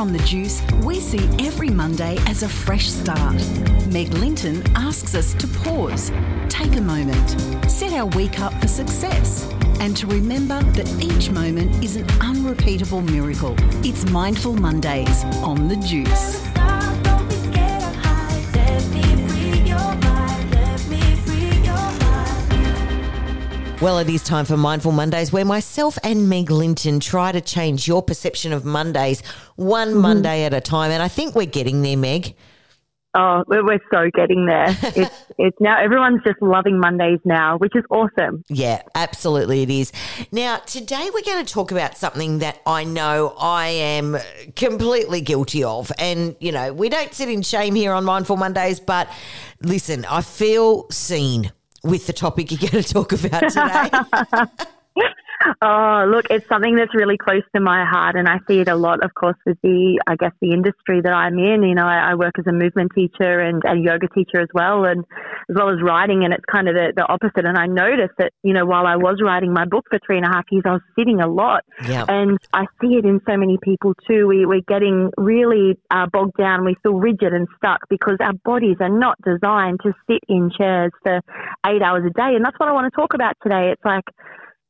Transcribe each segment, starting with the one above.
on The Juice, we see every Monday as a fresh start. Meg Linton asks us to pause, take a moment, set our week up for success, and to remember that each moment is an unrepeatable miracle. It's Mindful Mondays on The Juice. Well, it is time for Mindful Mondays, where myself and Meg Linton try to change your perception of Mondays one Mm-hmm. Monday at a time. And I think we're getting there, Meg. Oh, we're, we're so getting there. It's it's now everyone's just loving Mondays now, which is awesome. Yeah, absolutely it is. Now, today we're going to talk about something that I know I am completely guilty of. And, you know, we don't sit in shame here on Mindful Mondays, but listen, I feel seen with the topic you're going to talk about today. Oh, look, it's something that's really close to my heart, and I see it a lot, of course, with the, I guess, the industry that I'm in. You know, I, I work as a movement teacher and a yoga teacher as well, and as well as writing, and it's kind of the, the opposite. And I noticed that, you know, while I was writing my book for three and a half years, I was sitting a lot, Yeah. and I see it in so many people too. We, we're getting really uh, bogged down. We feel rigid and stuck because our bodies are not designed to sit in chairs for eight hours a day, and that's what I want to talk about today. It's like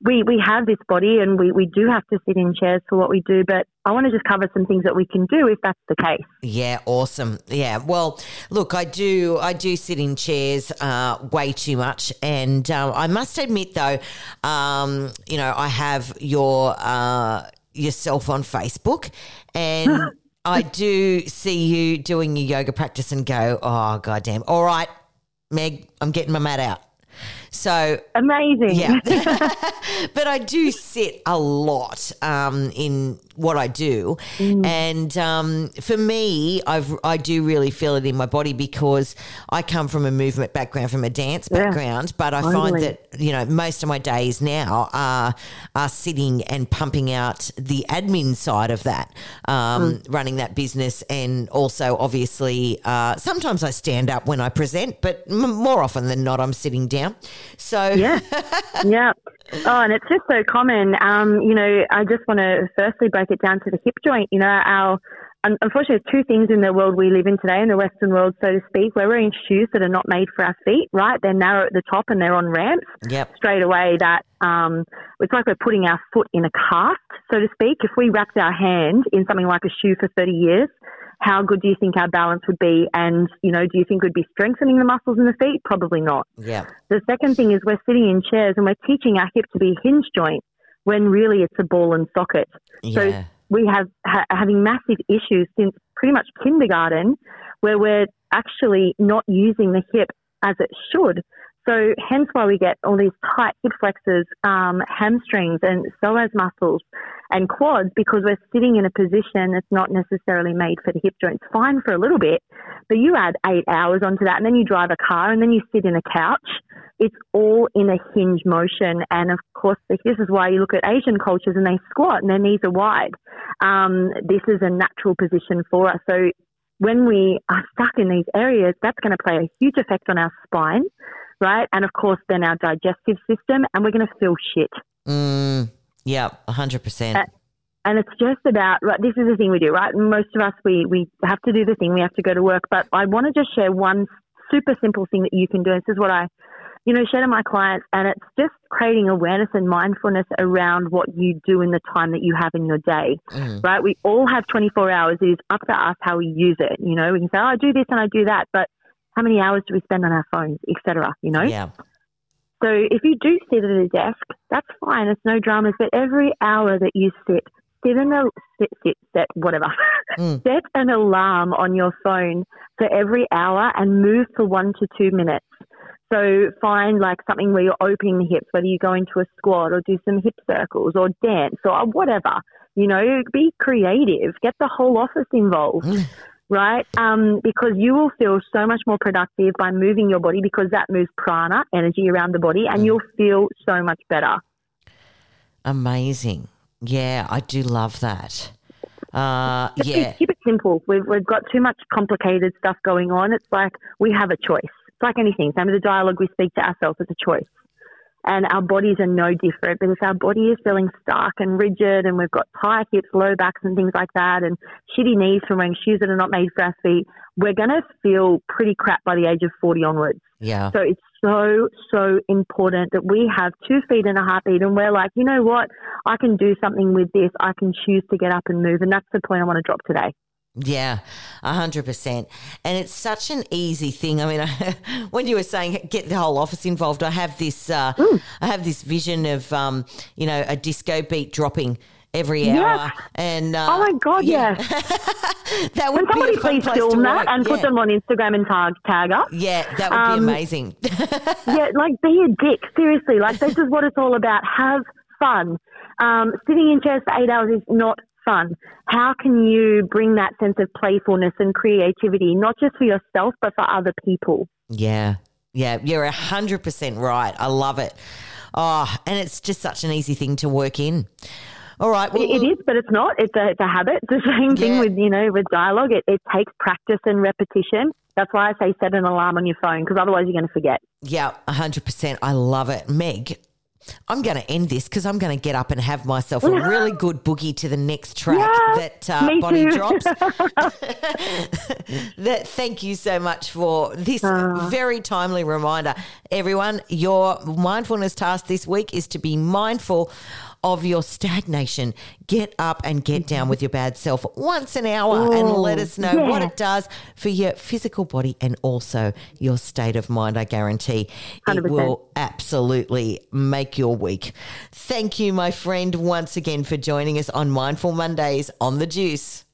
we, we have this body and we, we do have to sit in chairs for what we do, but I want to just cover some things that we can do if that's the case. Yeah, awesome. Yeah, well, look, I do, I do sit in chairs uh, way too much, and um, I must admit, though, um, you know, I have your uh, yourself on Facebook, and I do see you doing your yoga practice, and go, oh goddamn, all right, Meg, I'm getting my mat out. So Amazing. yeah. but I do sit a lot um, in what I do. Mm. And um, for me, I've, I do really feel it in my body because I come from a movement background, from a dance Yeah. background. But I find that, you know, most of my days now are, are sitting and pumping out the admin side of that, um, Mm. running that business. And also, obviously, uh, sometimes I stand up when I present, but m- more often than not, I'm sitting down. So, Yeah. yeah. Oh, and it's just so common. Um, you know, I just want to firstly break it down to the hip joint. You know, our unfortunately, there's two things in the world we live in today, in the Western world, so to speak. where We're wearing shoes that are not made for our feet, right? They're narrow at the top and they're on ramps. Yep. straight away that um, it's like we're putting our foot in a cast, so to speak. If we wrapped our hand in something like a shoe for 30 years, how good do you think our balance would be? And, you know, do you think we'd be strengthening the muscles in the feet? Probably not. Yeah. The second thing is we're sitting in chairs and we're teaching our hip to be a hinge joint when really it's a ball and socket. Yeah. So we have ha- having massive issues since pretty much kindergarten, where we're actually not using the hip as it should. So hence why we get all these tight hip flexors, um, hamstrings, and psoas muscles and quads because we're sitting in a position that's not necessarily made for the hip joints. Fine for a little bit, but you add eight hours onto that, and then you drive a car, and then you sit in a couch. It's all in a hinge motion, and of course, this is why you look at Asian cultures and they squat and their knees are wide. Um, this is a natural position for us. So when we are stuck in these areas, that's going to play a huge effect on our spine, right? And of course, then our digestive system, and we're going to feel shit. Mm, yeah, 100%. Uh, And it's just about, right, this is the thing we do, right? Most of us, we, we have to do the thing, we have to go to work. But I want to just share one super simple thing that you can do. This is what I, you know, share to my clients, and it's just creating awareness and mindfulness around what you do in the time that you have in your day, Mm. right? We all have 24 hours. It is up to us how we use it. You know, we can say, oh, I do this and I do that, but how many hours do we spend on our phones, etc. You know, Yeah. so if you do sit at a desk, that's fine. It's no dramas. But every hour that you sit, sit in a sit, sit, set, whatever. Mm. Set an alarm on your phone for every hour and move for one to two minutes. So find like something where you're opening the hips, whether you go into a squat or do some hip circles or dance or whatever. You know, be creative. Get the whole office involved. right? Um, because you will feel so much more productive by moving your body because that moves prana, energy around the body, and Mm. you'll feel so much better. Amazing. Yeah, I do love that. Uh, Just yeah. keep it simple. We've, we've got too much complicated stuff going on. It's like we have a choice. It's like anything. Same with the dialogue we speak to ourselves. It's a choice. And our bodies are no different. because our body is feeling stuck and rigid, and we've got tight hips, low backs, and things like that, and shitty knees from wearing shoes that are not made for our feet, we're going to feel pretty crap by the age of 40 onwards. Yeah. So it's so, so important that we have two feet and a heartbeat and we're like, you know what? I can do something with this. I can choose to get up and move. And that's the point I want to drop today. Yeah, a hundred percent. And it's such an easy thing. I mean, I, when you were saying get the whole office involved, I have this, uh, Mm. I have this vision of, um, you know, a disco beat dropping every hour. Yes. And uh, Oh my God, yeah, yes. that would Can somebody be please film that and put them on Instagram and tag, tag us? Yeah, that would be Um, amazing. yeah, like be a dick. Seriously, like this is what it's all about. Have fun. Um, sitting in chairs for eight hours is not fun. How can you bring that sense of playfulness and creativity, not just for yourself, but for other people? Yeah. Yeah. You're a hundred percent right. I love it. Oh, and it's just such an easy thing to work in. All right. Well, It, it is, but it's not. It's a, it's a habit. It's the same thing Yeah. with, you know, with dialogue. It, it takes practice and repetition. That's why I say set an alarm on your phone because otherwise you're going to forget. Yeah, 100%. I love it. Meg, I'm going to end this because I'm going to get up and have myself a really good boogie to the next track Yeah, that uh, Bonnie too. drops. that, thank you so much for this Ah. very timely reminder. Everyone, your mindfulness task this week is to be mindful of your stagnation. Get up and get down with your bad self once an hour and let us know what it does for your physical body and also your state of mind. I guarantee it 100%. will absolutely make your week. Thank you, my friend, once again for joining us on Mindful Mondays on the Juice.